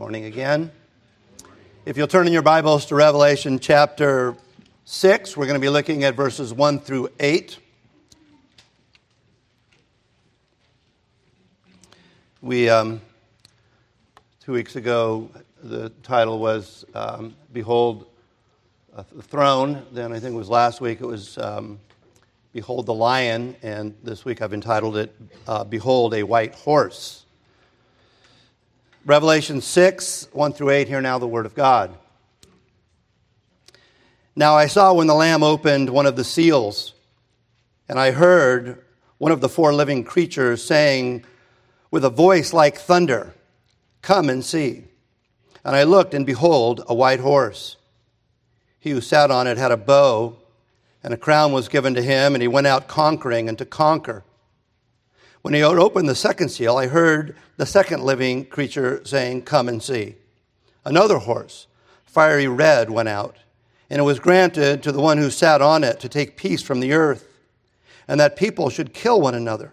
Morning again. If you'll turn in your Bibles to Revelation chapter 6, we're going to be looking at verses 1 through 8. We, um, two weeks ago, the title was um, Behold the Throne. Then I think it was last week, it was um, Behold the Lion. And this week I've entitled it uh, Behold a White Horse. Revelation 6, 1 through 8, hear now the Word of God. Now I saw when the Lamb opened one of the seals, and I heard one of the four living creatures saying with a voice like thunder, Come and see. And I looked, and behold, a white horse. He who sat on it had a bow, and a crown was given to him, and he went out conquering and to conquer. When he opened the second seal, I heard the second living creature saying, Come and see. Another horse, fiery red, went out, and it was granted to the one who sat on it to take peace from the earth, and that people should kill one another.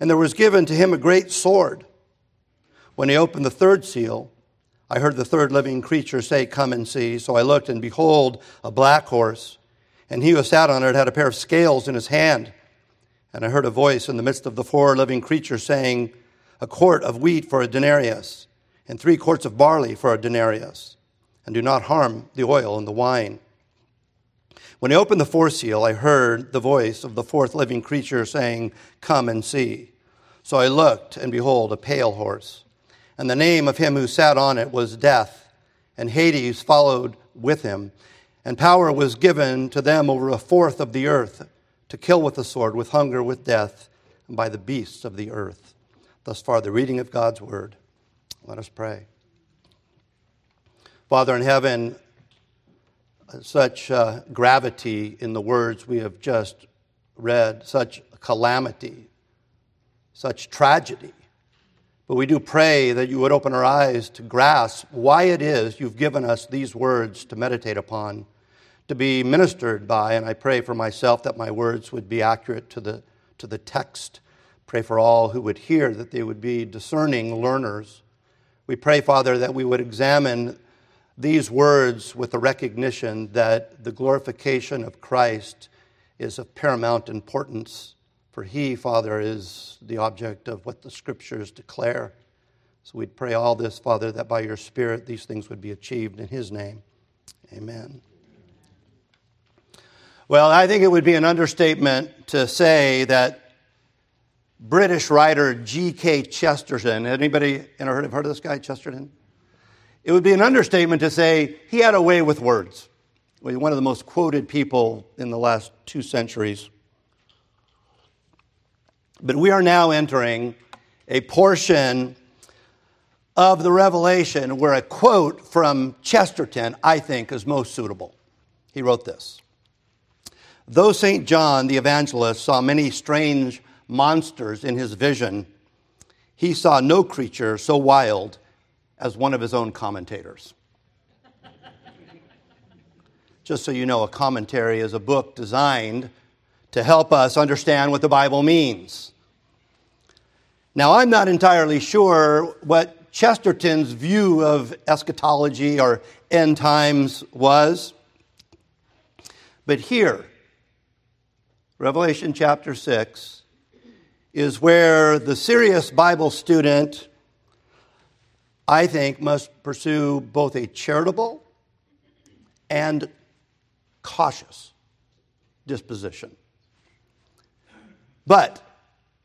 And there was given to him a great sword. When he opened the third seal, I heard the third living creature say, Come and see. So I looked, and behold, a black horse, and he who sat on it had a pair of scales in his hand. And I heard a voice in the midst of the four living creatures saying, A quart of wheat for a denarius, and three quarts of barley for a denarius, and do not harm the oil and the wine. When I opened the fourth seal, I heard the voice of the fourth living creature saying, Come and see. So I looked, and behold, a pale horse. And the name of him who sat on it was Death, and Hades followed with him. And power was given to them over a fourth of the earth to kill with the sword, with hunger, with death, and by the beasts of the earth. Thus far, the reading of God's word. Let us pray. Father in heaven, such uh, gravity in the words we have just read, such calamity, such tragedy. But we do pray that you would open our eyes to grasp why it is you've given us these words to meditate upon to be ministered by, and I pray for myself that my words would be accurate to the, to the text. Pray for all who would hear that they would be discerning learners. We pray, Father, that we would examine these words with the recognition that the glorification of Christ is of paramount importance, for He, Father, is the object of what the Scriptures declare. So we'd pray all this, Father, that by your Spirit these things would be achieved in His name. Amen. Well, I think it would be an understatement to say that British writer G.K. Chesterton, anybody of, heard of this guy, Chesterton? It would be an understatement to say he had a way with words. One of the most quoted people in the last two centuries. But we are now entering a portion of the Revelation where a quote from Chesterton, I think, is most suitable. He wrote this Though St. John the evangelist saw many strange monsters in his vision, he saw no creature so wild as one of his own commentators. Just so you know, a commentary is a book designed to help us understand what the Bible means. Now, I'm not entirely sure what Chesterton's view of eschatology or end times was, but here, Revelation chapter 6, is where the serious Bible student, I think, must pursue both a charitable and cautious disposition. But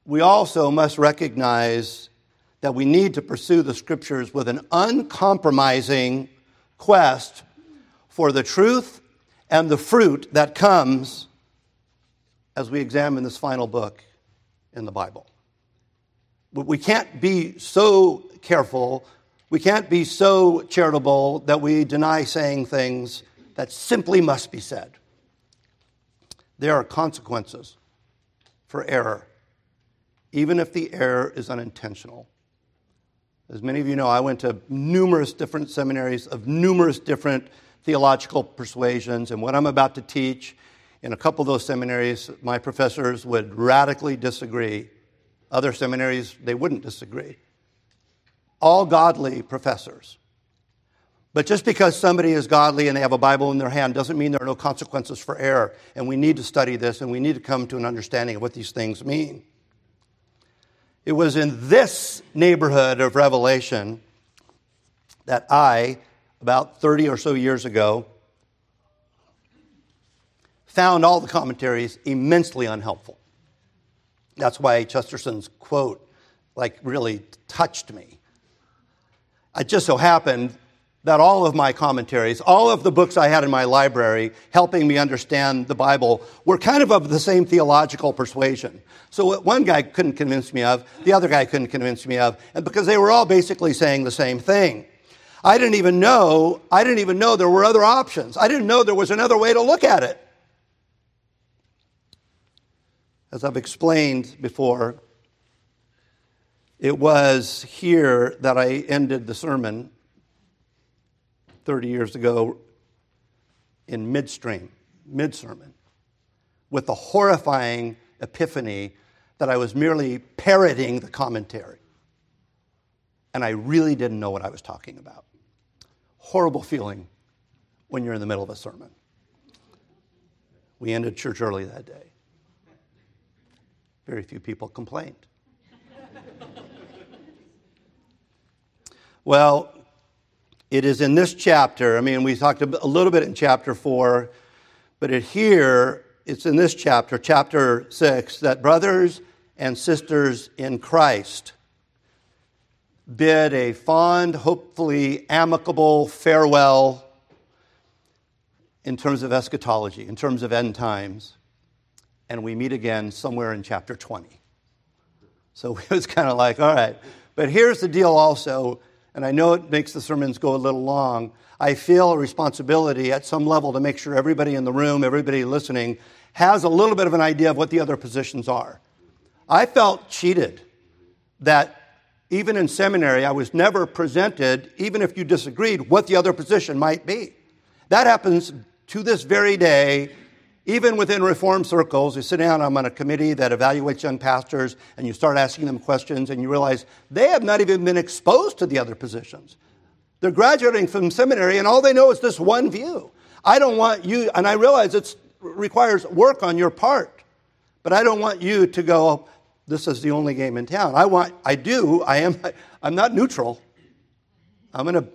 we also must recognize that we need to pursue the scriptures with an uncompromising quest for the truth and the fruit that comes as we examine this final book in the Bible. We can't be so careful, we can't be so charitable that we deny saying things that simply must be said. There are consequences for error, even if the error is unintentional. As many of you know, I went to numerous different seminaries of numerous different theological persuasions, and what I'm about to teach in a couple of those seminaries, my professors would radically disagree. Other seminaries, they wouldn't disagree. all godly professors. But just because somebody is godly and they have a Bible in their hand doesn't mean there are no consequences for error. And we need to study this and we need to come to an understanding of what these things mean. It was in this neighborhood of Revelation that I, about 30 or so years ago, found all the commentaries immensely unhelpful. That's why Chesterton's quote like really touched me. It just so happened that all of my commentaries, all of the books I had in my library helping me understand the Bible were kind of of the same theological persuasion. So what one guy couldn't convince me of, the other guy couldn't convince me of, and because they were all basically saying the same thing. I didn't even know, I didn't even know there were other options. I didn't know there was another way to look at it. As I've explained before, it was here that I ended the sermon 30 years ago in midstream, mid sermon, with the horrifying epiphany that I was merely parroting the commentary. And I really didn't know what I was talking about. Horrible feeling when you're in the middle of a sermon. We ended church early that day. Very few people complained. well, it is in this chapter. I mean, we talked a little bit in chapter 4, but it here, it's in this chapter, chapter 6, that brothers and sisters in Christ bid a fond, hopefully amicable farewell in terms of eschatology, in terms of end times and we meet again somewhere in chapter 20. So it was kind of like, all right. But here's the deal also, and I know it makes the sermons go a little long. I feel a responsibility at some level to make sure everybody in the room, everybody listening, has a little bit of an idea of what the other positions are. I felt cheated that even in seminary, I was never presented, even if you disagreed, what the other position might be. That happens to this very day even within reform circles, you sit down, I'm on a committee that evaluates young pastors, and you start asking them questions, and you realize they have not even been exposed to the other positions. They're graduating from seminary, and all they know is this one view. I don't want you, and I realize it requires work on your part, but I don't want you to go, this is the only game in town. I want, I do, I am, I'm not neutral. I'm going to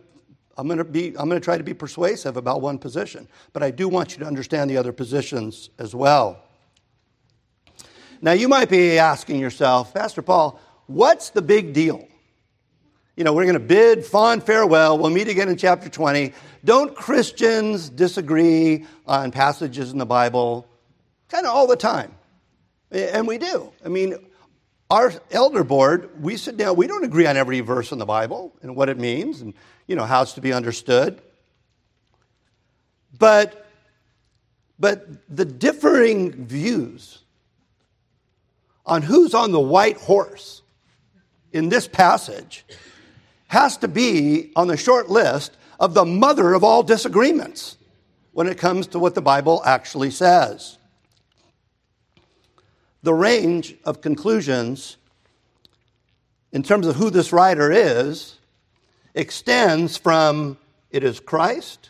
I'm going to be I'm going to try to be persuasive about one position, but I do want you to understand the other positions as well. Now you might be asking yourself, Pastor Paul, what's the big deal? You know, we're going to bid fond farewell. We'll meet again in chapter 20. Don't Christians disagree on passages in the Bible? Kind of all the time. And we do. I mean, our elder board, we sit down, we don't agree on every verse in the Bible and what it means and you know how it's to be understood. But but the differing views on who's on the white horse in this passage has to be on the short list of the mother of all disagreements when it comes to what the Bible actually says the range of conclusions in terms of who this rider is extends from it is Christ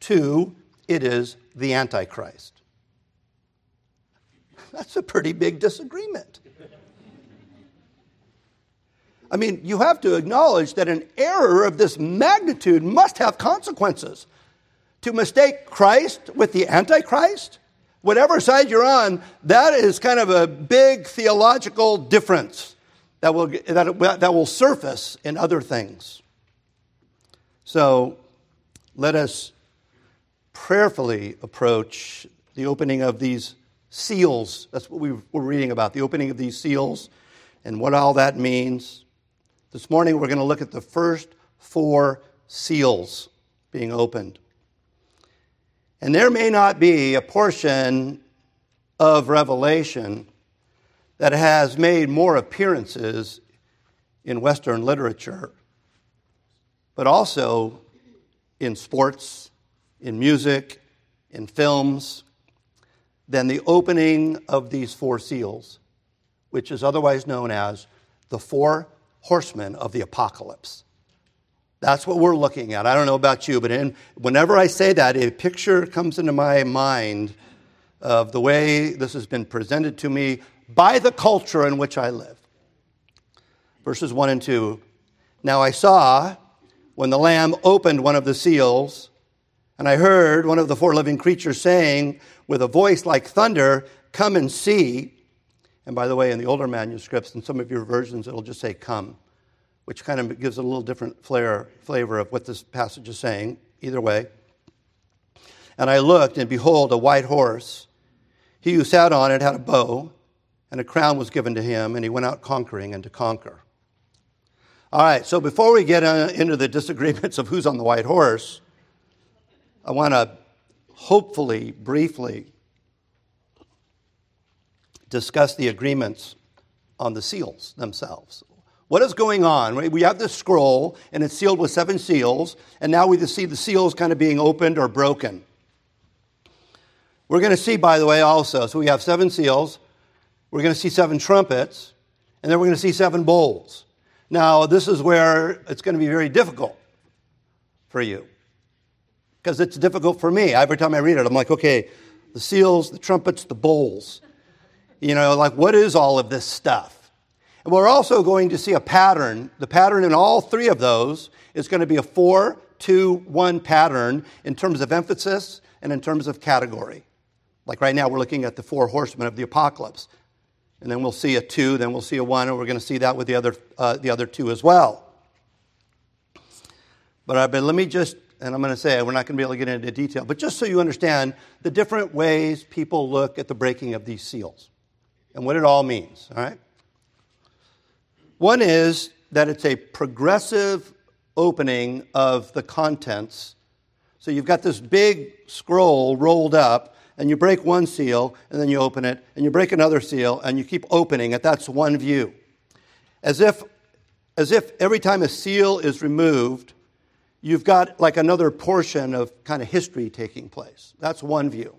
to it is the Antichrist. That's a pretty big disagreement. I mean, you have to acknowledge that an error of this magnitude must have consequences. To mistake Christ with the Antichrist whatever side you're on, that is kind of a big theological difference that will, that, that will surface in other things. So let us prayerfully approach the opening of these seals. That's what we were reading about, the opening of these seals and what all that means. This morning we're going to look at the first four seals being opened. And there may not be a portion of Revelation that has made more appearances in Western literature, but also in sports, in music, in films, than the opening of these four seals, which is otherwise known as the four horsemen of the apocalypse. That's what we're looking at. I don't know about you, but in, whenever I say that, a picture comes into my mind of the way this has been presented to me by the culture in which I live. Verses 1 and 2. Now I saw when the Lamb opened one of the seals, and I heard one of the four living creatures saying with a voice like thunder, Come and see. And by the way, in the older manuscripts, in some of your versions, it'll just say come, which kind of gives a little different flair, flavor of what this passage is saying, either way. And I looked, and behold, a white horse. He who sat on it had a bow, and a crown was given to him, and he went out conquering and to conquer. All right, so before we get uh, into the disagreements of who's on the white horse, I want to hopefully, briefly, discuss the agreements on the seals themselves. What is going on? We have this scroll, and it's sealed with seven seals, and now we see the seals kind of being opened or broken. We're going to see, by the way, also, so we have seven seals, we're going to see seven trumpets, and then we're going to see seven bowls. Now, this is where it's going to be very difficult for you, because it's difficult for me. Every time I read it, I'm like, okay, the seals, the trumpets, the bowls. You know, like what is all of this stuff? And we're also going to see a pattern. The pattern in all three of those is going to be a four, two, one pattern in terms of emphasis and in terms of category. Like right now, we're looking at the four horsemen of the apocalypse. And then we'll see a two, then we'll see a one, and we're going to see that with the other, uh, the other two as well. But, uh, but let me just, and I'm going to say, we're not going to be able to get into detail, but just so you understand the different ways people look at the breaking of these seals and what it all means, all right? One is that it's a progressive opening of the contents. So you've got this big scroll rolled up, and you break one seal, and then you open it, and you break another seal, and you keep opening it. That's one view. As if, as if every time a seal is removed, you've got like another portion of kind of history taking place. That's one view.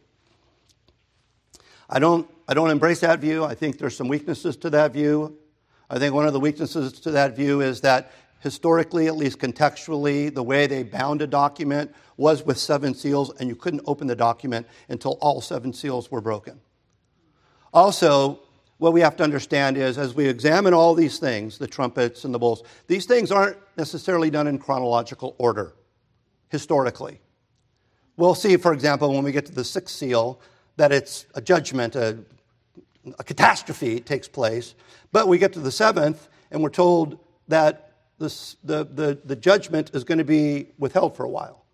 I don't I don't embrace that view. I think there's some weaknesses to that view. I think one of the weaknesses to that view is that historically, at least contextually, the way they bound a document was with seven seals, and you couldn't open the document until all seven seals were broken. Also, what we have to understand is as we examine all these things, the trumpets and the bowls, these things aren't necessarily done in chronological order, historically. We'll see, for example, when we get to the sixth seal, that it's a judgment, a a catastrophe takes place. But we get to the seventh, and we're told that this, the, the, the judgment is going to be withheld for a while.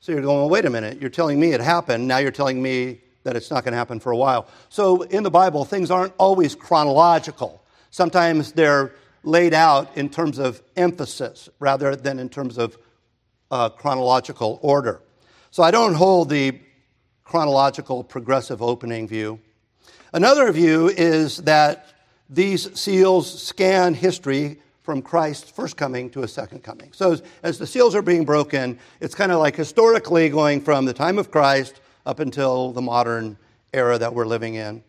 So you're going, well, wait a minute, you're telling me it happened, now you're telling me that it's not going to happen for a while. So in the Bible, things aren't always chronological. Sometimes they're laid out in terms of emphasis rather than in terms of uh, chronological order. So I don't hold the chronological progressive opening view. Another view is that these seals scan history from Christ's first coming to his second coming. So as the seals are being broken, it's kind of like historically going from the time of Christ up until the modern era that we're living in.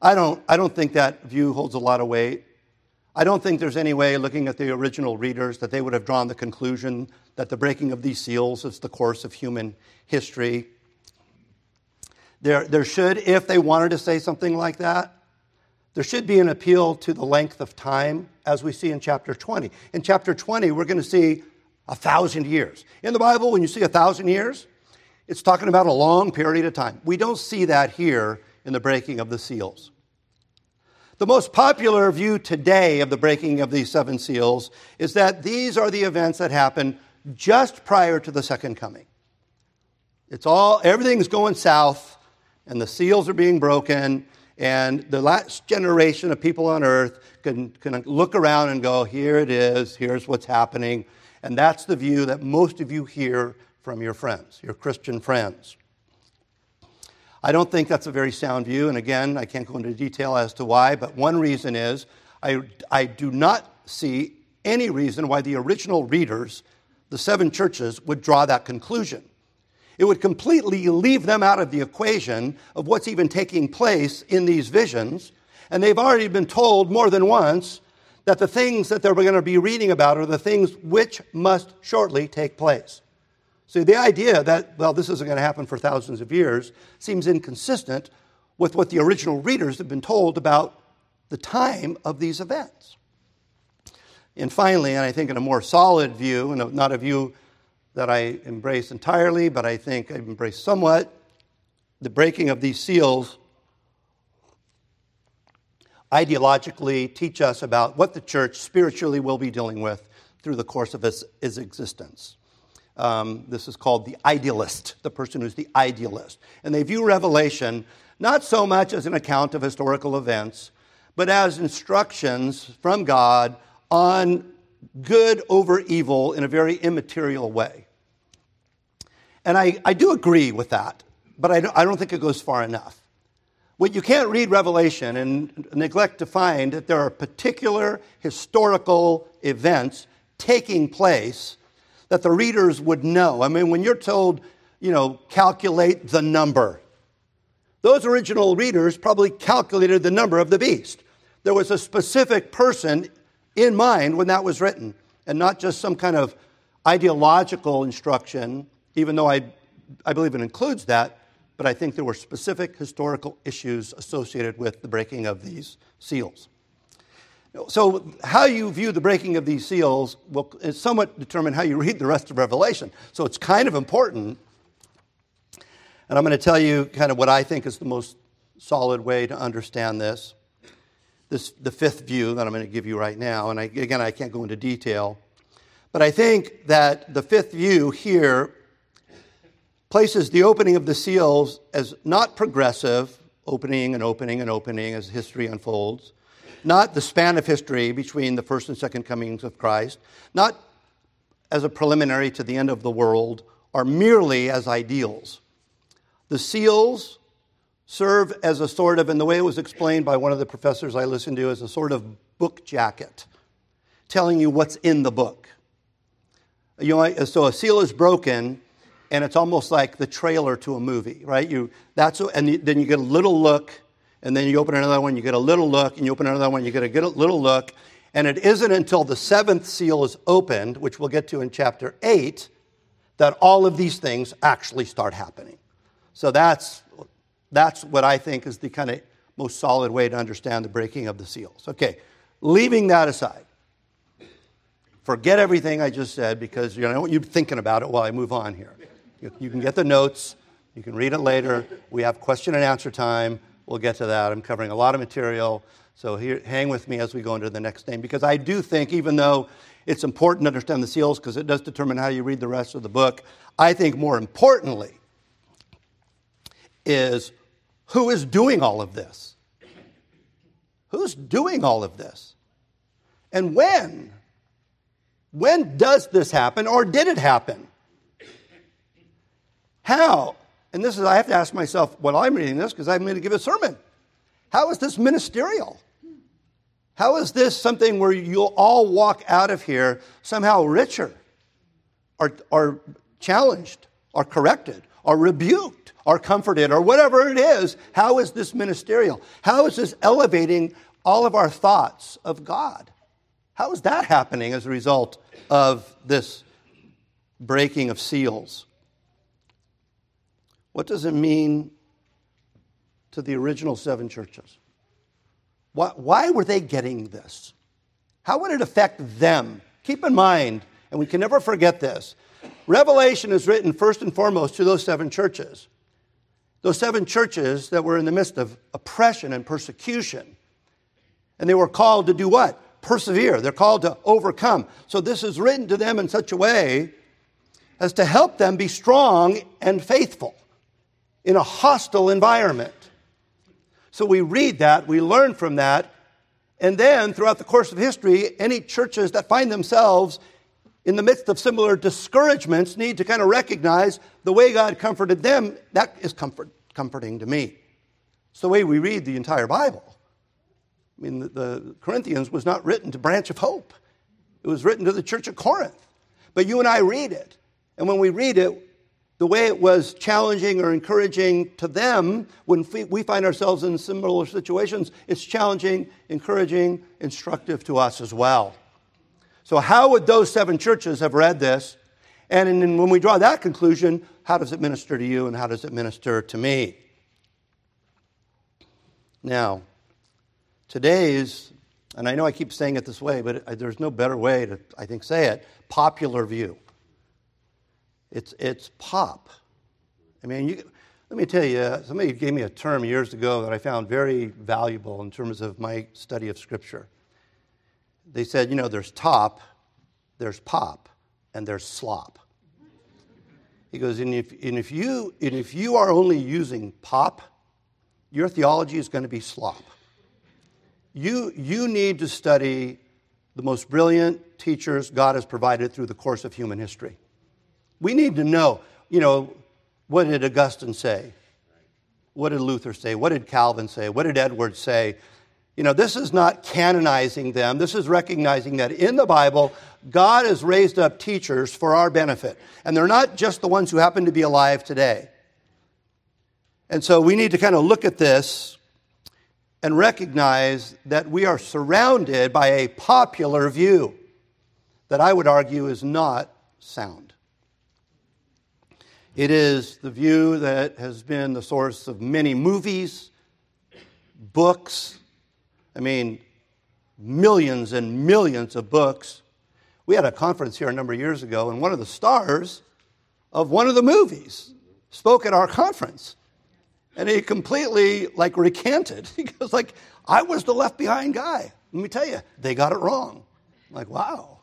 I don't, I don't think that view holds a lot of weight. I don't think there's any way, looking at the original readers, that they would have drawn the conclusion that the breaking of these seals is the course of human history. There, there should, if they wanted to say something like that, there should be an appeal to the length of time, as we see in chapter 20. In chapter 20, we're going to see a thousand years. In the Bible, when you see a thousand years, it's talking about a long period of time. We don't see that here in the breaking of the seals. The most popular view today of the breaking of these seven seals is that these are the events that happen just prior to the second coming. It's all, everything's going south and the seals are being broken, and the last generation of people on earth can, can look around and go, here it is, here's what's happening. And that's the view that most of you hear from your friends, your Christian friends. I don't think that's a very sound view, and again, I can't go into detail as to why, but one reason is I, I do not see any reason why the original readers, the seven churches, would draw that conclusion. It would completely leave them out of the equation of what's even taking place in these visions. And they've already been told more than once that the things that they're going to be reading about are the things which must shortly take place. So the idea that, well, this isn't going to happen for thousands of years seems inconsistent with what the original readers have been told about the time of these events. And finally, and I think in a more solid view, and not a view that I embrace entirely, but I think I embrace somewhat, the breaking of these seals ideologically teach us about what the church spiritually will be dealing with through the course of its, its existence. Um, this is called the idealist, the person who's the idealist. And they view Revelation not so much as an account of historical events, but as instructions from God on good over evil in a very immaterial way. And I, I do agree with that, but I don't, I don't think it goes far enough. What you can't read Revelation and neglect to find that there are particular historical events taking place that the readers would know. I mean, when you're told, you know, calculate the number, those original readers probably calculated the number of the beast. There was a specific person in mind when that was written, and not just some kind of ideological instruction, even though I, I believe it includes that, but I think there were specific historical issues associated with the breaking of these seals. So, how you view the breaking of these seals will somewhat determine how you read the rest of Revelation. So, it's kind of important and I'm going to tell you kind of what I think is the most solid way to understand this. This the fifth view that I'm going to give you right now. And I, again, I can't go into detail. But I think that the fifth view here places the opening of the seals as not progressive, opening and opening and opening as history unfolds, not the span of history between the first and second comings of Christ, not as a preliminary to the end of the world, or merely as ideals. The seals serve as a sort of, and the way it was explained by one of the professors I listened to, as a sort of book jacket, telling you what's in the book. You know, so a seal is broken, and it's almost like the trailer to a movie, right? You, that's, and then you get a little look, and then you open another one, you get a little look, and you open another one, you get a, little look. And it isn't until the seventh seal is opened, which we'll get to in chapter 8, that all of these things actually start happening. So that's, that's what I think is the kind of most solid way to understand the breaking of the seals. Okay, leaving that aside, forget everything I just said because you know, I want you thinking about it while I move on here. You, you can get the notes, you can read it later. We have question and answer time. We'll get to that. I'm covering a lot of material. So here, hang with me as we go into the next thing, because I do think, even though it's important to understand the seals because it does determine how you read the rest of the book, I think more importantly, is who is doing all of this? Who's doing all of this? And when? When does this happen or did it happen? How? And this is, I have to ask myself while I'm reading this because I'm going to give a sermon. How is this ministerial? How is this something where you'll all walk out of here somehow richer or, or challenged or corrected or rebuked? or comforted or whatever it is, how is this ministerial? How is this elevating all of our thoughts of God? How is that happening as a result of this breaking of seals? What does it mean to the original seven churches? Why, why were they getting this? How would it affect them? Keep in mind, and we can never forget this Revelation is written first and foremost to those seven churches those seven churches that were in the midst of oppression and persecution. And they were called to do what? Persevere. They're called to overcome. So this is written to them in such a way as to help them be strong and faithful in a hostile environment. So we read that, we learn from that, and then throughout the course of history, any churches that find themselves in the midst of similar discouragements, need to kind of recognize the way God comforted them. That is comfort, comforting to me. It's the way we read the entire Bible. I mean, the, the Corinthians was not written to Branch of Hope, it was written to the church of Corinth. But you and I read it. And when we read it, the way it was challenging or encouraging to them when we find ourselves in similar situations, it's challenging, encouraging, instructive to us as well. So, how would those seven churches have read this? And when we draw that conclusion, how does it minister to you and how does it minister to me? Now, today's, and I know I keep saying it this way, but there's no better way to, I think, say it popular view. It's, it's pop. I mean, you, let me tell you, somebody gave me a term years ago that I found very valuable in terms of my study of Scripture. They said, you know, there's top, there's pop, and there's slop. He goes, and if, and if, you, and if you are only using pop, your theology is going to be slop. You, you need to study the most brilliant teachers God has provided through the course of human history. We need to know, you know, what did Augustine say? What did Luther say? What did Calvin say? What did Edwards say? You know, this is not canonizing them. This is recognizing that in the Bible, God has raised up teachers for our benefit. And they're not just the ones who happen to be alive today. And so we need to kind of look at this and recognize that we are surrounded by a popular view that I would argue is not sound. It is the view that has been the source of many movies, books. I mean, millions and millions of books. We had a conference here a number of years ago, and one of the stars of one of the movies spoke at our conference. And he completely like recanted. He goes like, I was the left behind guy. Let me tell you, they got it wrong. I'm like, wow.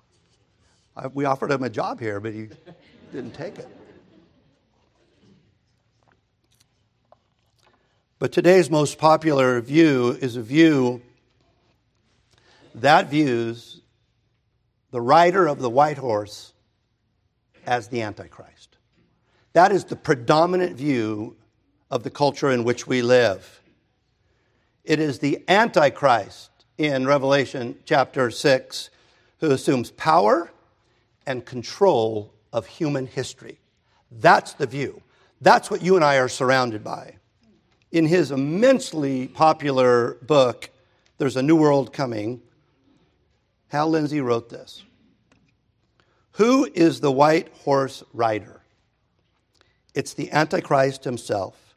I, we offered him a job here, but he didn't take it. But today's most popular view is a view that views the rider of the white horse as the Antichrist. That is the predominant view of the culture in which we live. It is the Antichrist in Revelation chapter 6 who assumes power and control of human history. That's the view. That's what you and I are surrounded by in his immensely popular book, There's a New World Coming, Hal Lindsey wrote this Who is the white horse rider? It's the Antichrist himself.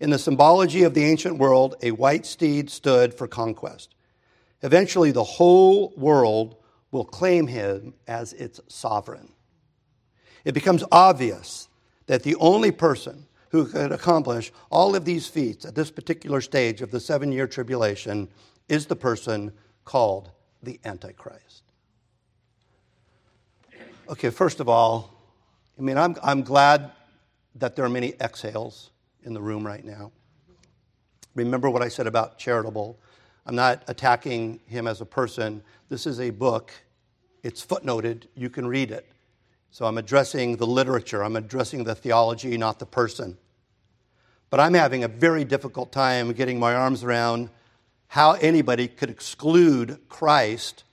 In the symbology of the ancient world, a white steed stood for conquest. Eventually, the whole world will claim him as its sovereign. It becomes obvious that the only person who could accomplish all of these feats at this particular stage of the seven year tribulation is the person called the Antichrist. Okay, first of all, I mean, I'm, I'm glad that there are many exhales in the room right now. Remember what I said about charitable. I'm not attacking him as a person. This is a book, it's footnoted, you can read it. So I'm addressing the literature, I'm addressing the theology, not the person. But I'm having a very difficult time getting my arms around how anybody could exclude Christ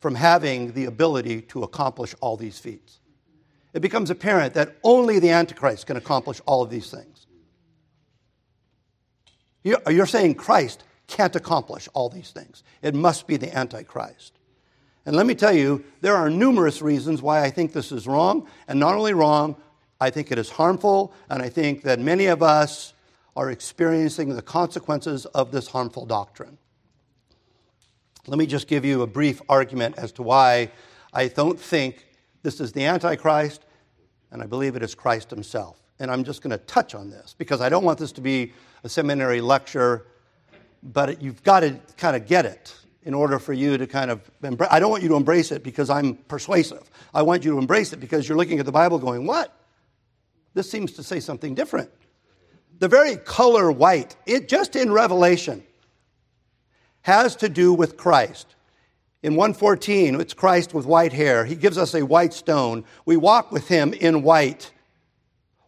from having the ability to accomplish all these feats. It becomes apparent that only the Antichrist can accomplish all of these things. You're saying Christ can't accomplish all these things. It must be the Antichrist. And let me tell you, there are numerous reasons why I think this is wrong. And not only wrong, I think it is harmful. And I think that many of us are experiencing the consequences of this harmful doctrine. Let me just give you a brief argument as to why I don't think this is the Antichrist, and I believe it is Christ himself. And I'm just going to touch on this because I don't want this to be a seminary lecture, but you've got to kind of get it in order for you to kind of. I don't want you to embrace it because I'm persuasive. I want you to embrace it because you're looking at the Bible going, what? This seems to say something different. The very color white, it just in Revelation, has to do with Christ. In 114, it's Christ with white hair. He gives us a white stone. We walk with him in white.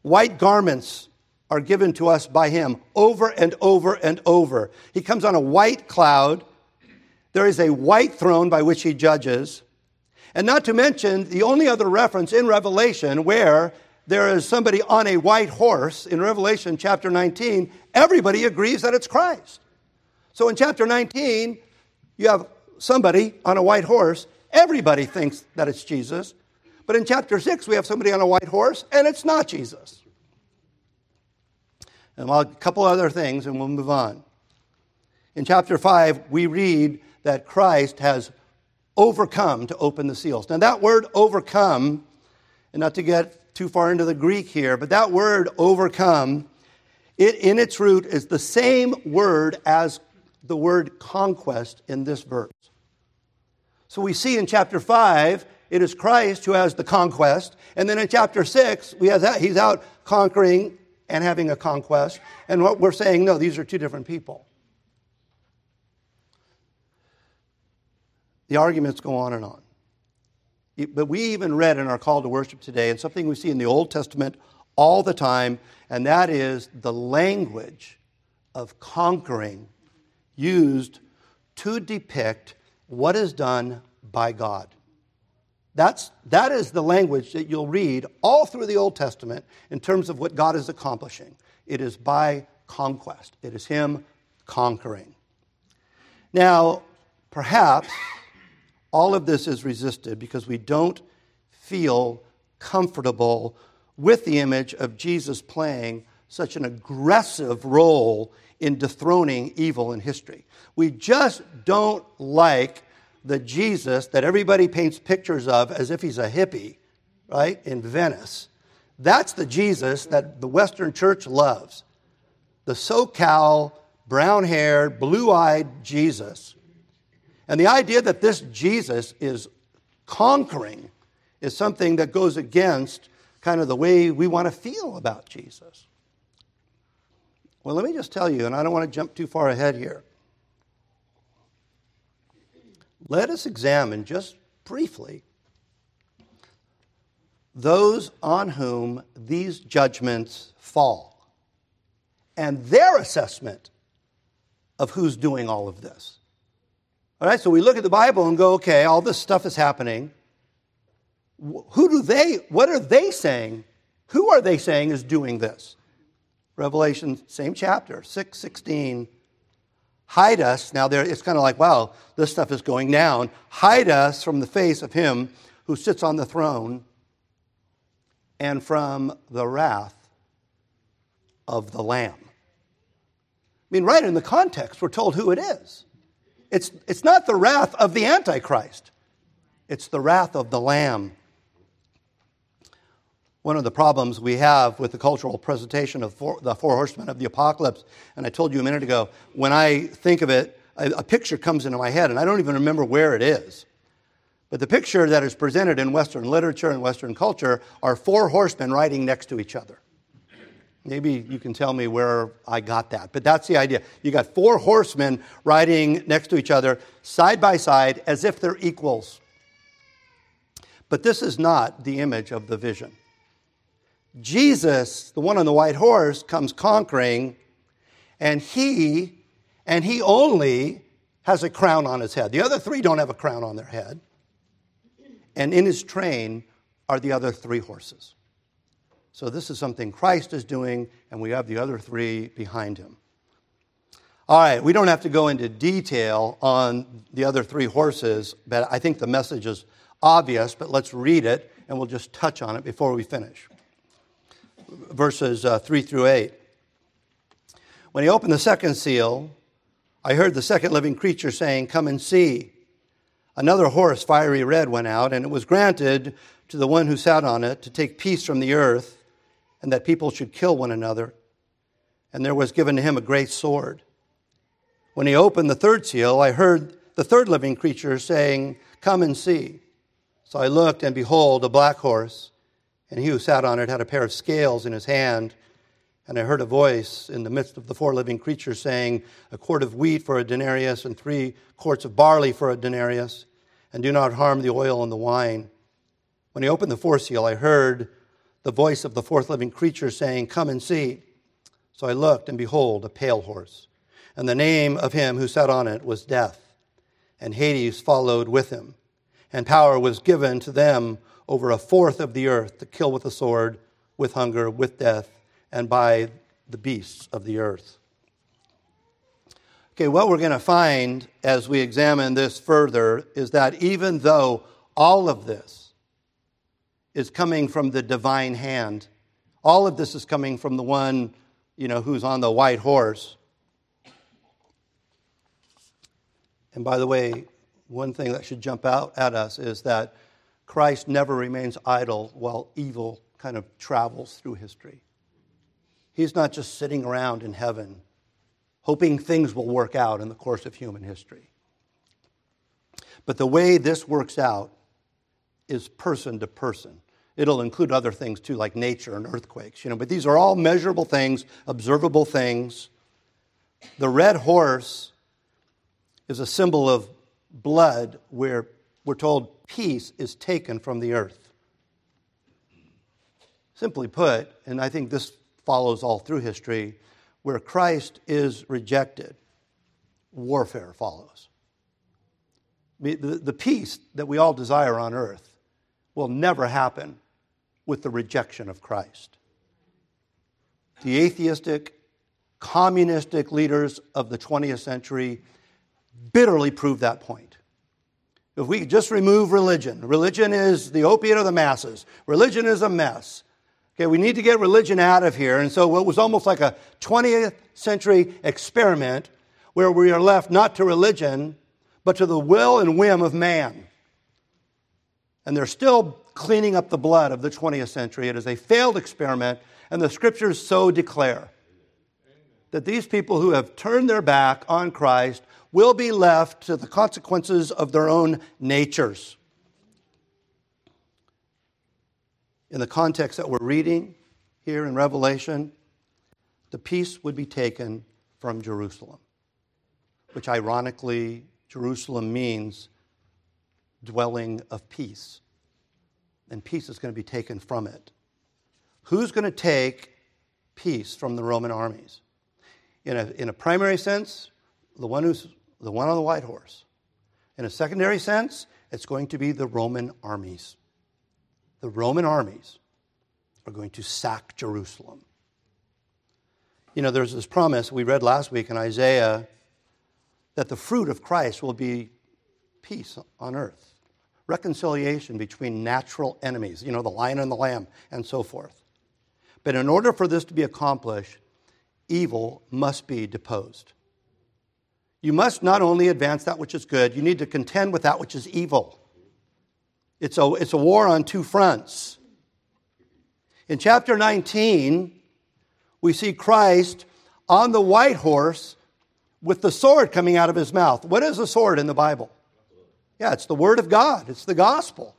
White garments are given to us by him over and over and over. He comes on a white cloud. There is a white throne by which he judges. And not to mention the only other reference in Revelation where there is somebody on a white horse in Revelation chapter 19, everybody agrees that it's Christ. So in chapter 19, you have somebody on a white horse, everybody thinks that it's Jesus. But in chapter 6, we have somebody on a white horse, and it's not Jesus. And a couple other things, and we'll move on. In chapter 5, we read that Christ has overcome to open the seals. Now, that word overcome, and not to get too far into the Greek here, but that word overcome, it in its root is the same word as the word conquest in this verse. So we see in chapter 5, it is Christ who has the conquest. And then in chapter 6, we have that, he's out conquering and having a conquest. And what we're saying, no, these are two different people. The arguments go on and on. But we even read in our call to worship today, and something we see in the Old Testament all the time, and that is the language of conquering used to depict what is done by God. That's, that is the language that you'll read all through the Old Testament in terms of what God is accomplishing. It is by conquest, it is Him conquering. Now, perhaps all of this is resisted because we don't feel comfortable with the image of Jesus playing such an aggressive role in dethroning evil in history. We just don't like the Jesus that everybody paints pictures of as if he's a hippie, right, in Venice. That's the Jesus that the Western church loves. The SoCal, brown haired, blue eyed Jesus and the idea that this Jesus is conquering is something that goes against kind of the way we want to feel about Jesus. Well, let me just tell you, and I don't want to jump too far ahead here. Let us examine just briefly those on whom these judgments fall and their assessment of who's doing all of this. All right, so we look at the Bible and go, okay, all this stuff is happening. Who do they, what are they saying? Who are they saying is doing this? Revelation, same chapter, 6 16. Hide us. Now, there, it's kind of like, wow, this stuff is going down. Hide us from the face of him who sits on the throne and from the wrath of the Lamb. I mean, right in the context, we're told who it is. It's, it's not the wrath of the Antichrist, it's the wrath of the Lamb. One of the problems we have with the cultural presentation of four, the four horsemen of the apocalypse, and I told you a minute ago, when I think of it, a, a picture comes into my head, and I don't even remember where it is. But the picture that is presented in Western literature and Western culture are four horsemen riding next to each other. Maybe you can tell me where I got that, but that's the idea. You got four horsemen riding next to each other, side by side, as if they're equals. But this is not the image of the vision. Jesus, the one on the white horse, comes conquering, and he, and he only has a crown on his head. The other three don't have a crown on their head. And in his train are the other three horses. So this is something Christ is doing, and we have the other three behind him. All right, we don't have to go into detail on the other three horses, but I think the message is obvious, but let's read it and we'll just touch on it before we finish. Verses uh, 3 through 8. When he opened the second seal, I heard the second living creature saying, Come and see. Another horse, fiery red, went out, and it was granted to the one who sat on it to take peace from the earth and that people should kill one another. And there was given to him a great sword. When he opened the third seal, I heard the third living creature saying, Come and see. So I looked, and behold, a black horse, and he who sat on it had a pair of scales in his hand. And I heard a voice in the midst of the four living creatures saying, A quart of wheat for a denarius, and three quarts of barley for a denarius, and do not harm the oil and the wine. When he opened the fourth seal, I heard the voice of the fourth living creature saying, Come and see. So I looked, and behold, a pale horse. And the name of him who sat on it was Death. And Hades followed with him. And power was given to them over a fourth of the earth to kill with the sword, with hunger, with death, and by the beasts of the earth. Okay, what we're going to find as we examine this further is that even though all of this is coming from the divine hand, all of this is coming from the one, you know, who's on the white horse. And by the way, one thing that should jump out at us is that Christ never remains idle while evil kind of travels through history. He's not just sitting around in heaven hoping things will work out in the course of human history. But the way this works out is person to person. It'll include other things too, like nature and earthquakes, you know, but these are all measurable things, observable things. The red horse is a symbol of blood where we're told peace is taken from the earth. Simply put, and I think this follows all through history, where Christ is rejected, warfare follows. The, the peace that we all desire on earth will never happen with the rejection of Christ. The atheistic, communistic leaders of the 20th century bitterly prove that point. If we just remove religion, religion is the opiate of the masses, religion is a mess. Okay, we need to get religion out of here. And so it was almost like a 20th century experiment where we are left not to religion, but to the will and whim of man. And they're still cleaning up the blood of the 20th century. It is a failed experiment, and the scriptures so declare that these people who have turned their back on Christ will be left to the consequences of their own natures. In the context that we're reading here in Revelation, the peace would be taken from Jerusalem, which ironically, Jerusalem means dwelling of peace. And peace is going to be taken from it. Who's going to take peace from the Roman armies? In a, in a primary sense, the one who's the one on the white horse. In a secondary sense, it's going to be the Roman armies. The Roman armies are going to sack Jerusalem. You know, there's this promise we read last week in Isaiah that the fruit of Christ will be peace on earth, reconciliation between natural enemies, you know, the lion and the lamb, and so forth. But in order for this to be accomplished, evil must be deposed. You must not only advance that which is good, you need to contend with that which is evil. It's a, it's a war on two fronts. In chapter 19, we see Christ on the white horse with the sword coming out of his mouth. What is a sword in the Bible? Yeah, it's the Word of God, it's the gospel.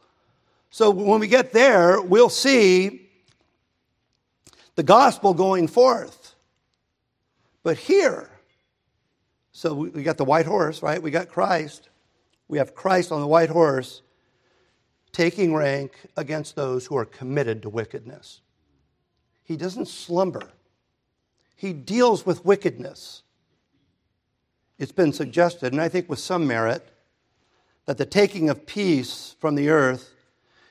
So when we get there, we'll see the gospel going forth. But here, so we got the white horse, right? We got Christ. We have Christ on the white horse taking rank against those who are committed to wickedness. He doesn't slumber, he deals with wickedness. It's been suggested, and I think with some merit, that the taking of peace from the earth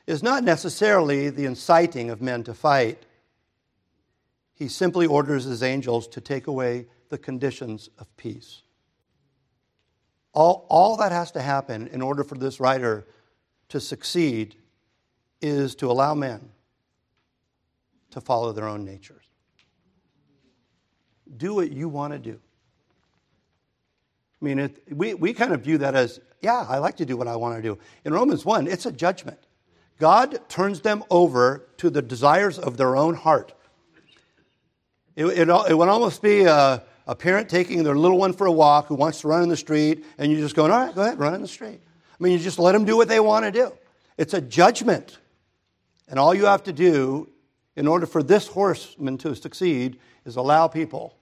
is not necessarily the inciting of men to fight. He simply orders his angels to take away the conditions of peace. All, all that has to happen in order for this rider to succeed is to allow men to follow their own natures. Do what you want to do. I mean, it, we, we kind of view that as, yeah, I like to do what I want to do. In Romans 1, it's a judgment. God turns them over to the desires of their own heart. It, it, it would almost be a, a parent taking their little one for a walk who wants to run in the street, and you're just going, all right, go ahead, run in the street. I mean, you just let them do what they want to do. It's a judgment. And all you have to do in order for this horseman to succeed is allow people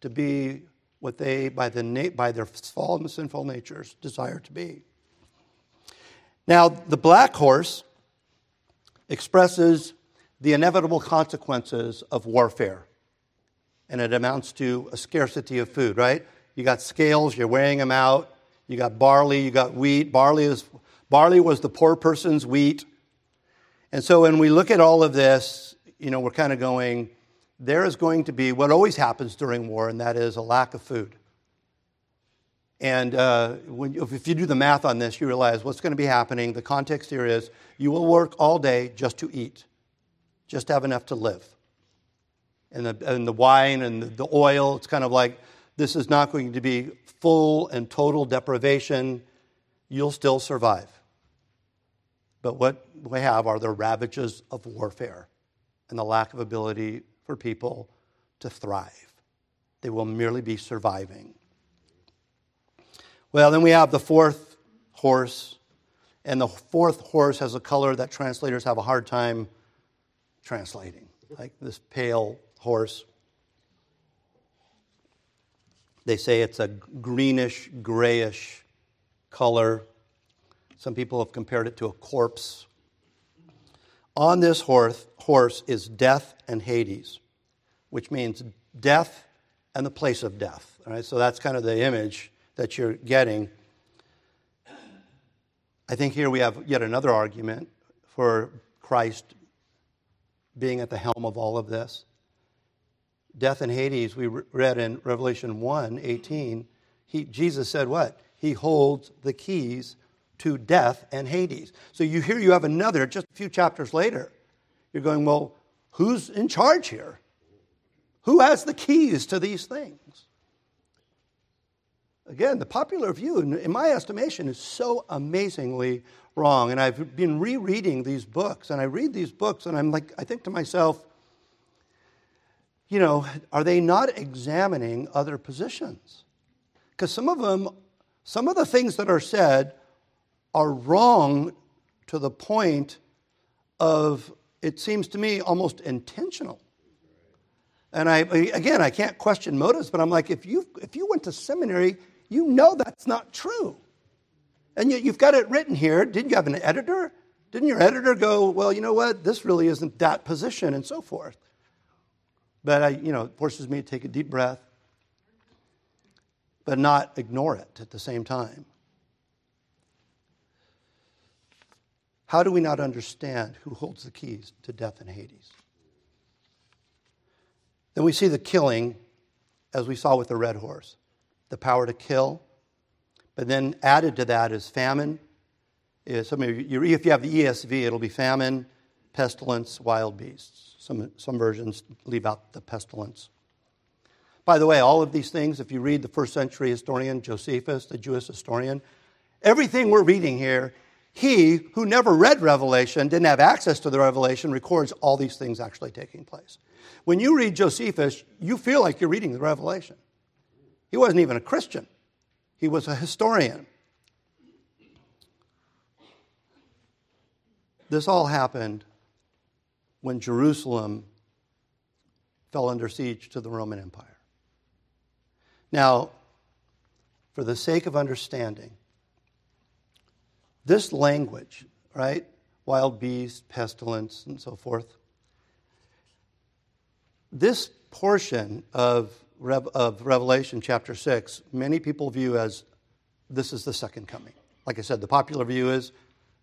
to be what they, by, the, by their fallen sinful natures, desire to be. Now, the black horse expresses the inevitable consequences of warfare and it amounts to a scarcity of food, right? You got scales, you're weighing them out. You got barley, you got wheat. Barley, is, barley was the poor person's wheat. And so when we look at all of this, you know, we're kind of going, there is going to be what always happens during war, and that is a lack of food. And uh, when, if you do the math on this, you realize what's going to be happening. The context here is you will work all day just to eat, just to have enough to live. And the, and the wine and the, the oil, it's kind of like this is not going to be full and total deprivation. You'll still survive. But what we have are the ravages of warfare and the lack of ability for people to thrive. They will merely be surviving. Well, then we have the fourth horse, and the fourth horse has a color that translators have a hard time translating, like this pale horse. They say it's a greenish, grayish color. Some people have compared it to a corpse. On this horse, horse is death and Hades, which means death and the place of death. All right, so that's kind of the image that you're getting. I think here we have yet another argument for Christ being at the helm of all of this. Death and Hades, we read in Revelation 1 18, he, Jesus said what? He holds the keys to death and Hades. So you here you have another just a few chapters later. You're going, well, who's in charge here? Who has the keys to these things? Again, the popular view, in my estimation, is so amazingly wrong. And I've been rereading these books, and I read these books, and I'm like, I think to myself, you know, are they not examining other positions? Because some of them, some of the things that are said are wrong to the point of, it seems to me, almost intentional. And I, again, I can't question motives, but I'm like, if you, if you went to seminary, you know that's not true. And yet you've got it written here. Didn't you have an editor? Didn't your editor go, well, you know what, this really isn't that position, and so forth? But I, you know, it forces me to take a deep breath, but not ignore it at the same time. How do we not understand who holds the keys to death and Hades? Then we see the killing, as we saw with the red horse the power to kill. But then added to that is famine. If you have the ESV, it'll be famine, pestilence, wild beasts. Some, some versions leave out the pestilence. By the way, all of these things, if you read the first century historian Josephus, the Jewish historian, everything we're reading here, he who never read Revelation, didn't have access to the Revelation, records all these things actually taking place. When you read Josephus, you feel like you're reading the Revelation. He wasn't even a Christian, he was a historian. This all happened when Jerusalem fell under siege to the Roman Empire. Now, for the sake of understanding, this language, right? Wild beast, pestilence, and so forth. This portion of of Revelation chapter 6, many people view as this is the second coming. Like I said, the popular view is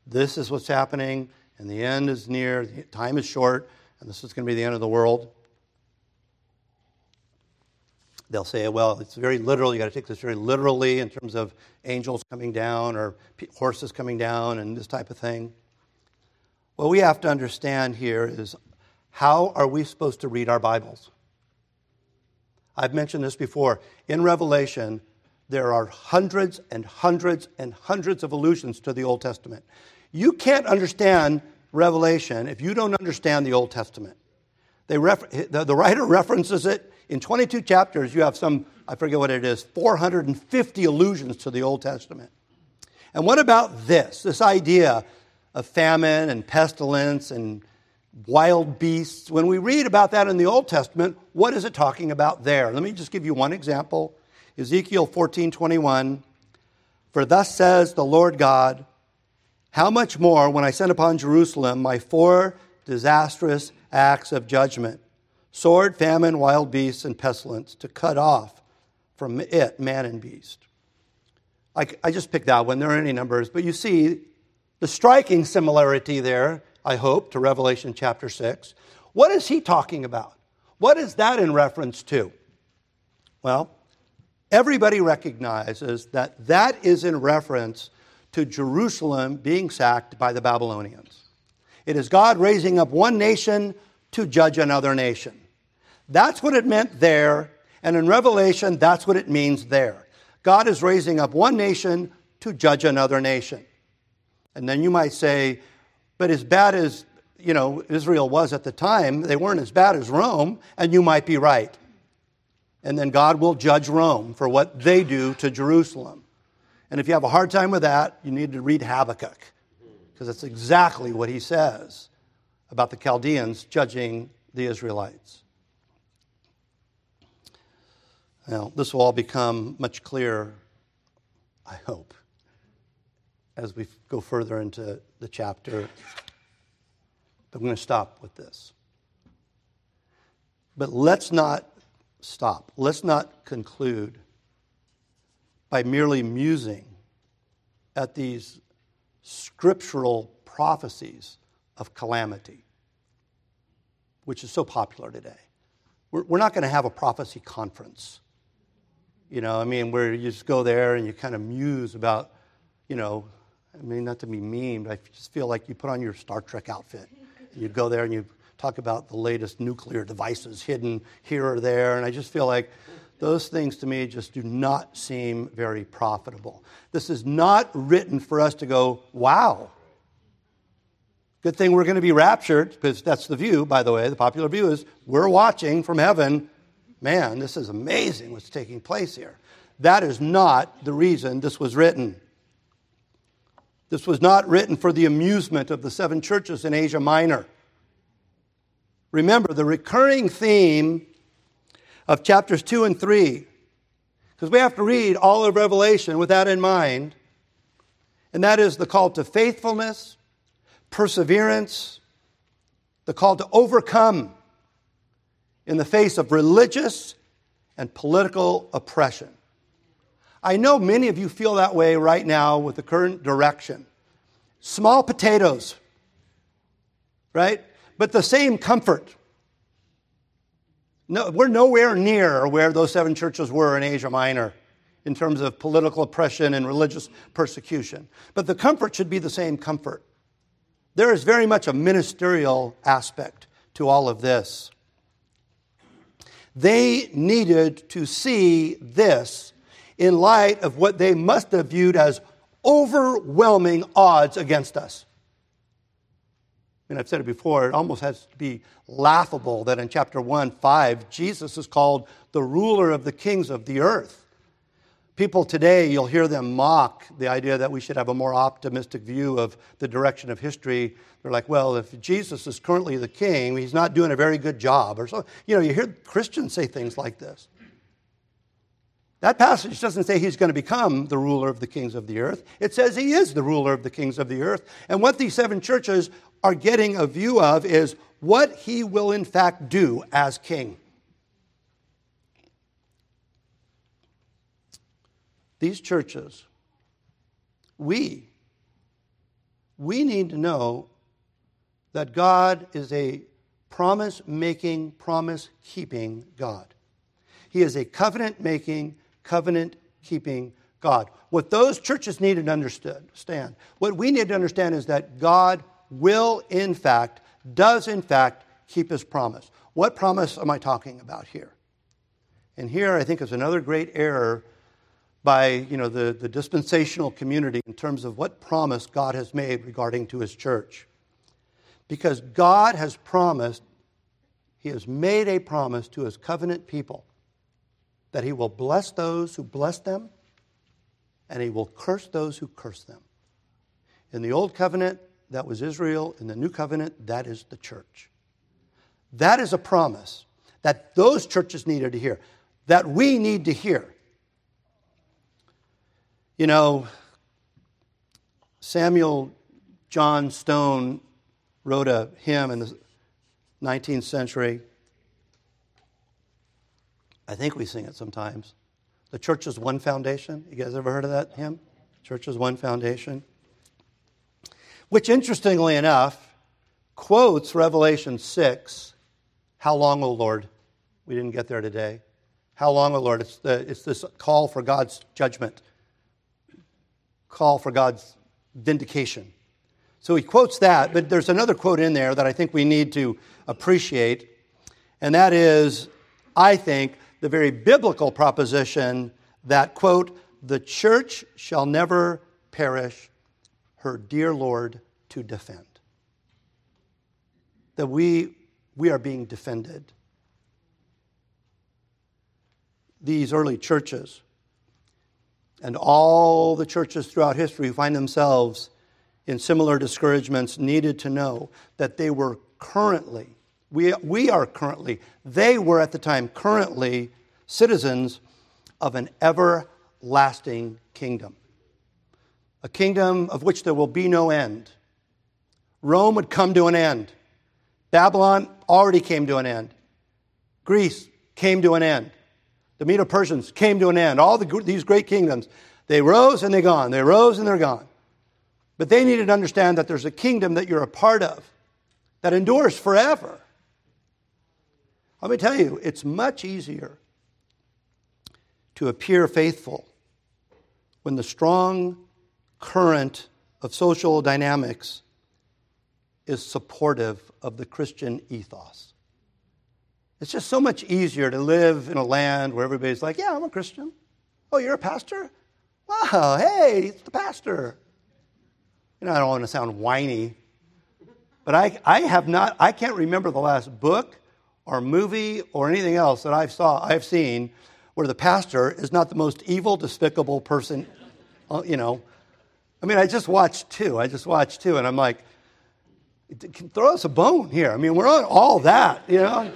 this is what's happening, and the end is near, time is short, and this is going to be the end of the world. They'll say, well, it's very literal. You got to take this very literally in terms of angels coming down or horses coming down and this type of thing. What we have to understand here is how are we supposed to read our Bibles? I've mentioned this before. In Revelation, there are hundreds and hundreds and hundreds of allusions to the Old Testament. You can't understand Revelation if you don't understand the Old Testament. They refer- the writer references it. In 22 chapters, you have some, I forget what it is, 450 allusions to the Old Testament. And what about this? This idea of famine and pestilence and wild beasts. When we read about that in the Old Testament, what is it talking about there? Let me just give you one example. Ezekiel 14:21 For thus says the Lord God, how much more when I send upon Jerusalem my four disastrous acts of judgment sword, famine, wild beasts, and pestilence to cut off from it man and beast. I, I just picked that one. There are any numbers, but you see the striking similarity there I hope, to Revelation chapter 6. What is he talking about? What is that in reference to? Well, everybody recognizes that that is in reference to Jerusalem being sacked by the Babylonians. It is God raising up one nation to judge another nation. That's what it meant there, and in Revelation, that's what it means there. God is raising up one nation to judge another nation. And then you might say, but as bad as you know Israel was at the time, they weren't as bad as Rome, and you might be right. And then God will judge Rome for what they do to Jerusalem. And if you have a hard time with that, you need to read Habakkuk, because that's exactly what he says about the Chaldeans judging the Israelites. Now, this will all become much clearer, I hope, as we go further into the chapter. But I'm going to stop with this. But let's not stop. Let's not conclude by merely musing at these scriptural prophecies of calamity, which is so popular today. We're, we're not going to have a prophecy conference. You know, I mean, where you just go there and you kind of muse about, you know, I mean, not to be mean, but I just feel like you put on your Star Trek outfit. and You go there and you talk about the latest nuclear devices hidden here or there, and I just feel like those things to me just do not seem very profitable. This is not written for us to go, wow. Good thing we're going to be raptured, because that's the view, by the way. The popular view is we're watching from heaven. Man, this is amazing what's taking place here. That is not the reason this was written. This was not written for the amusement of the seven churches in Asia Minor. Remember, the recurring theme of chapters 2 and 3, because we have to read all of Revelation with that in mind, and that is the call to faithfulness, perseverance, the call to overcome in the face of religious and political oppression. I know many of you feel that way right now with the current direction. Small potatoes, right? But the same comfort. No, we're nowhere near where those seven churches were in Asia Minor in terms of political oppression and religious persecution. But the comfort should be the same comfort. There is very much a ministerial aspect to all of this. They needed to see this in light of what they must have viewed as overwhelming odds against us. And I've said it before, it almost has to be laughable that in chapter 1, 5, Jesus is called the ruler of the kings of the earth. People today, you'll hear them mock the idea that we should have a more optimistic view of the direction of history. They're like, well, if Jesus is currently the king, he's not doing a very good job. Or so, you know, you hear Christians say things like this. That passage doesn't say he's going to become the ruler of the kings of the earth. It says he is the ruler of the kings of the earth. And what these seven churches are getting a view of is what he will in fact do as king. These churches, we, we need to know that God is a promise making, promise keeping God. He is a covenant making, covenant keeping God. What those churches needed to understand, what we need to understand is that God will, in fact, does in fact keep his promise. What promise am I talking about here? And here I think is another great error by you know, the, the dispensational community in terms of what promise God has made regarding to his church. Because God has promised, he has made a promise to his covenant people that he will bless those who bless them and he will curse those who curse them. In the old covenant, that was Israel. In the new covenant, that is the church. That is a promise that those churches needed to hear, that we need to hear. You know, Samuel John Stone wrote a hymn in the 19th century I think we sing it sometimes. The church's one foundation. You guys ever heard of that hymn? Church's one foundation. Which, interestingly enough, quotes Revelation 6 How long, O Lord? We didn't get there today. How long, O Lord? It's, the, it's this call for God's judgment, call for God's vindication. So he quotes that, but there's another quote in there that I think we need to appreciate, and that is, I think, the very biblical proposition that, quote, the church shall never perish, her dear Lord to defend. That we, we are being defended. These early churches and all the churches throughout history find themselves in similar discouragements needed to know that they were currently, we, we are currently, they were at the time currently citizens of an everlasting kingdom. A kingdom of which there will be no end. Rome would come to an end. Babylon already came to an end. Greece came to an end. The Medo Persians came to an end. All the, these great kingdoms, they rose and they're gone. They rose and they're gone. But they needed to understand that there's a kingdom that you're a part of that endures forever. Let me tell you, it's much easier to appear faithful when the strong current of social dynamics is supportive of the Christian ethos. It's just so much easier to live in a land where everybody's like, Yeah, I'm a Christian. Oh, you're a pastor? Wow, hey, it's the pastor you know, I don't want to sound whiny, but I, I have not, I can't remember the last book or movie or anything else that I've saw, I've seen where the pastor is not the most evil, despicable person, uh, you know. I mean, I just watched two. I just watched two, and I'm like, throw us a bone here. I mean, we're on all that, you know.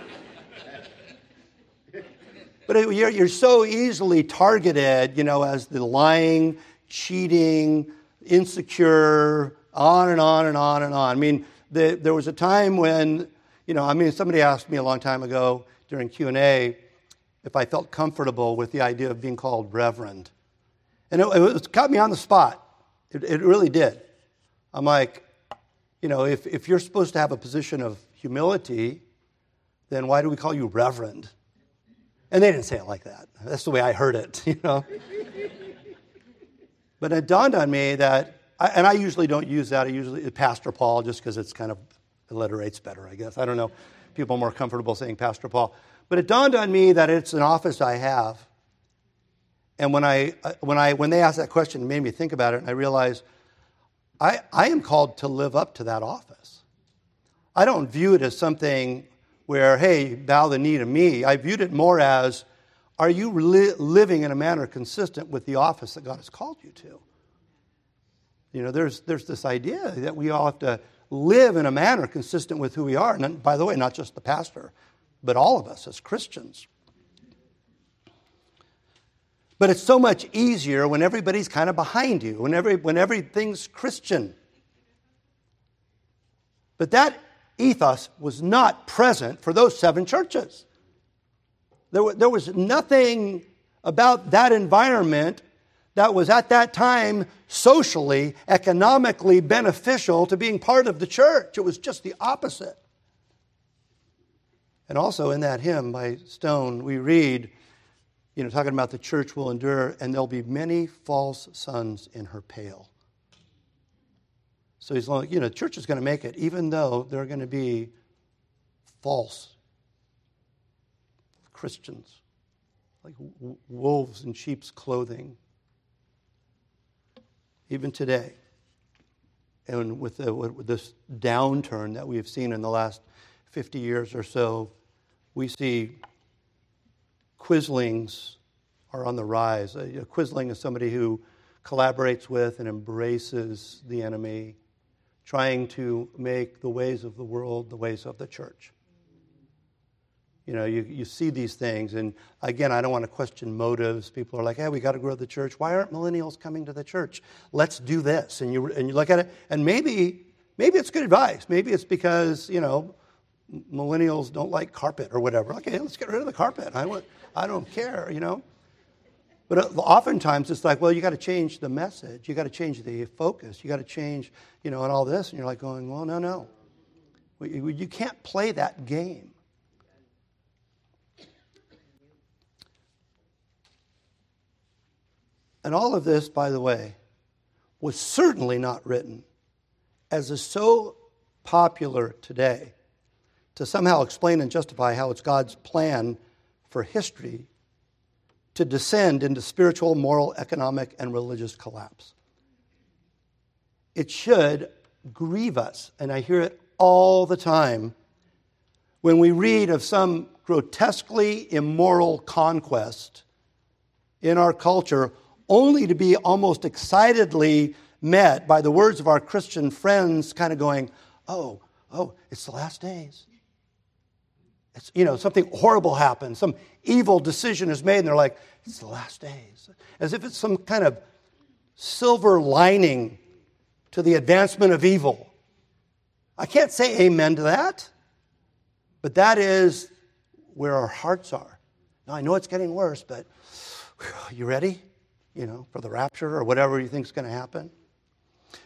But you're, you're so easily targeted, you know, as the lying, cheating, insecure, on and on and on and on. I mean, the, there was a time when, you know, I mean, somebody asked me a long time ago during Q&A if I felt comfortable with the idea of being called reverend. And it, it caught me on the spot. It, it really did. I'm like, you know, if, if you're supposed to have a position of humility, then why do we call you reverend? And they didn't say it like that. That's the way I heard it, you know. But it dawned on me that, and I usually don't use that. I usually Pastor Paul just because it's kind of alliterates better, I guess. I don't know. People are more comfortable saying Pastor Paul. But it dawned on me that it's an office I have. And when, I, uh, when, I, when they asked that question, it made me think about it, and I realized I, I am called to live up to that office. I don't view it as something where, hey, bow the knee to me. I viewed it more as are you li- living in a manner consistent with the office that God has called you to? You know, there's, there's this idea that we all have to live in a manner consistent with who we are. And by the way, not just the pastor, but all of us as Christians. But it's so much easier when everybody's kind of behind you, when, every, when everything's Christian. But that ethos was not present for those seven churches. There, there was nothing about that environment that was at that time socially, economically beneficial to being part of the church. It was just the opposite. And also in that hymn by Stone, we read, you know, talking about the church will endure, and there'll be many false sons in her pale. So he's like, you know, the church is going to make it, even though there are going to be false Christians, like wolves in sheep's clothing. Even today, and with, the, with this downturn that we have seen in the last 50 years or so, we see quislings are on the rise. A, a quisling is somebody who collaborates with and embraces the enemy, trying to make the ways of the world the ways of the church. You know, you, you see these things, and again, I don't want to question motives. People are like, hey, we got to grow the church. Why aren't millennials coming to the church? Let's do this. And you, and you look at it, and maybe, maybe it's good advice. Maybe it's because, you know, millennials don't like carpet or whatever. Okay, let's get rid of the carpet. I, want, I don't care, you know. But uh, oftentimes it's like, well, you got to change the message, you got to change the focus, you got to change, you know, and all this. And you're like going, well, no, no, you can't play that game. And all of this, by the way, was certainly not written as is so popular today to somehow explain and justify how it's God's plan for history to descend into spiritual, moral, economic, and religious collapse. It should grieve us, and I hear it all the time when we read of some grotesquely immoral conquest in our culture, only to be almost excitedly met by the words of our Christian friends, kind of going, Oh, oh, it's the last days. You know, something horrible happens, some evil decision is made, and they're like, It's the last days. As if it's some kind of silver lining to the advancement of evil. I can't say amen to that, but that is where our hearts are. Now, I know it's getting worse, but you ready? You know, for the rapture or whatever you think is going to happen?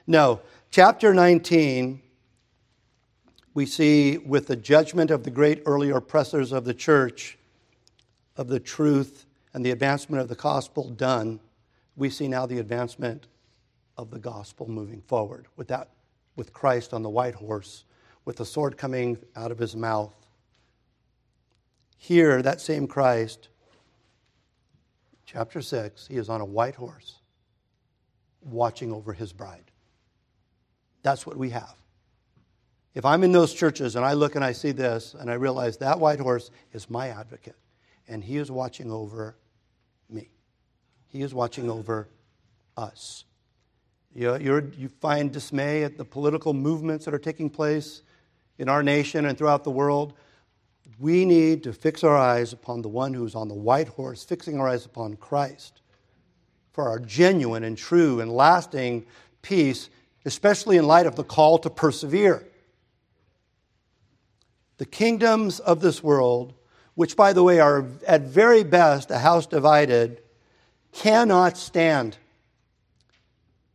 No. Chapter 19, we see with the judgment of the great early oppressors of the church, of the truth, and the advancement of the gospel done, we see now the advancement of the gospel moving forward with that with Christ on the white horse with the sword coming out of his mouth. Here that same Christ chapter 6 he is on a white horse watching over his bride. That's what we have if I'm in those churches and I look and I see this and I realize that white horse is my advocate and he is watching over me he is watching over us you, you find dismay at the political movements that are taking place in our nation and throughout the world. We need to fix our eyes upon the one who's on the white horse, fixing our eyes upon Christ for our genuine and true and lasting peace, especially in light of the call to persevere. The kingdoms of this world, which, by the way, are at very best a house divided, cannot stand.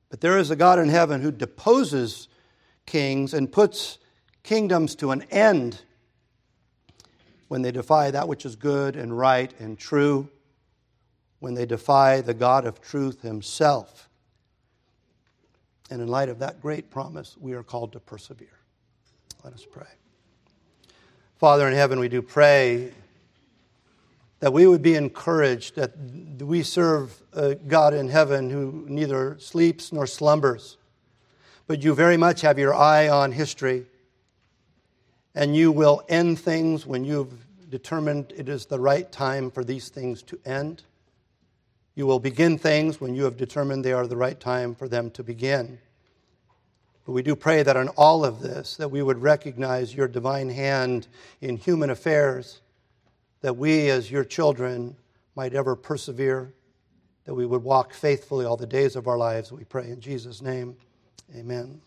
But there is a God in heaven who deposes kings and puts kingdoms to an end when they defy that which is good and right and true, when they defy the God of truth himself. And in light of that great promise, we are called to persevere. Let us pray. Father in heaven, we do pray that we would be encouraged that we serve a God in heaven who neither sleeps nor slumbers, but you very much have your eye on history, and you will end things when you've determined it is the right time for these things to end. You will begin things when you have determined they are the right time for them to begin. But we do pray that in all of this that we would recognize your divine hand in human affairs that we, as your children, might ever persevere, that we would walk faithfully all the days of our lives. We pray in Jesus' name. Amen.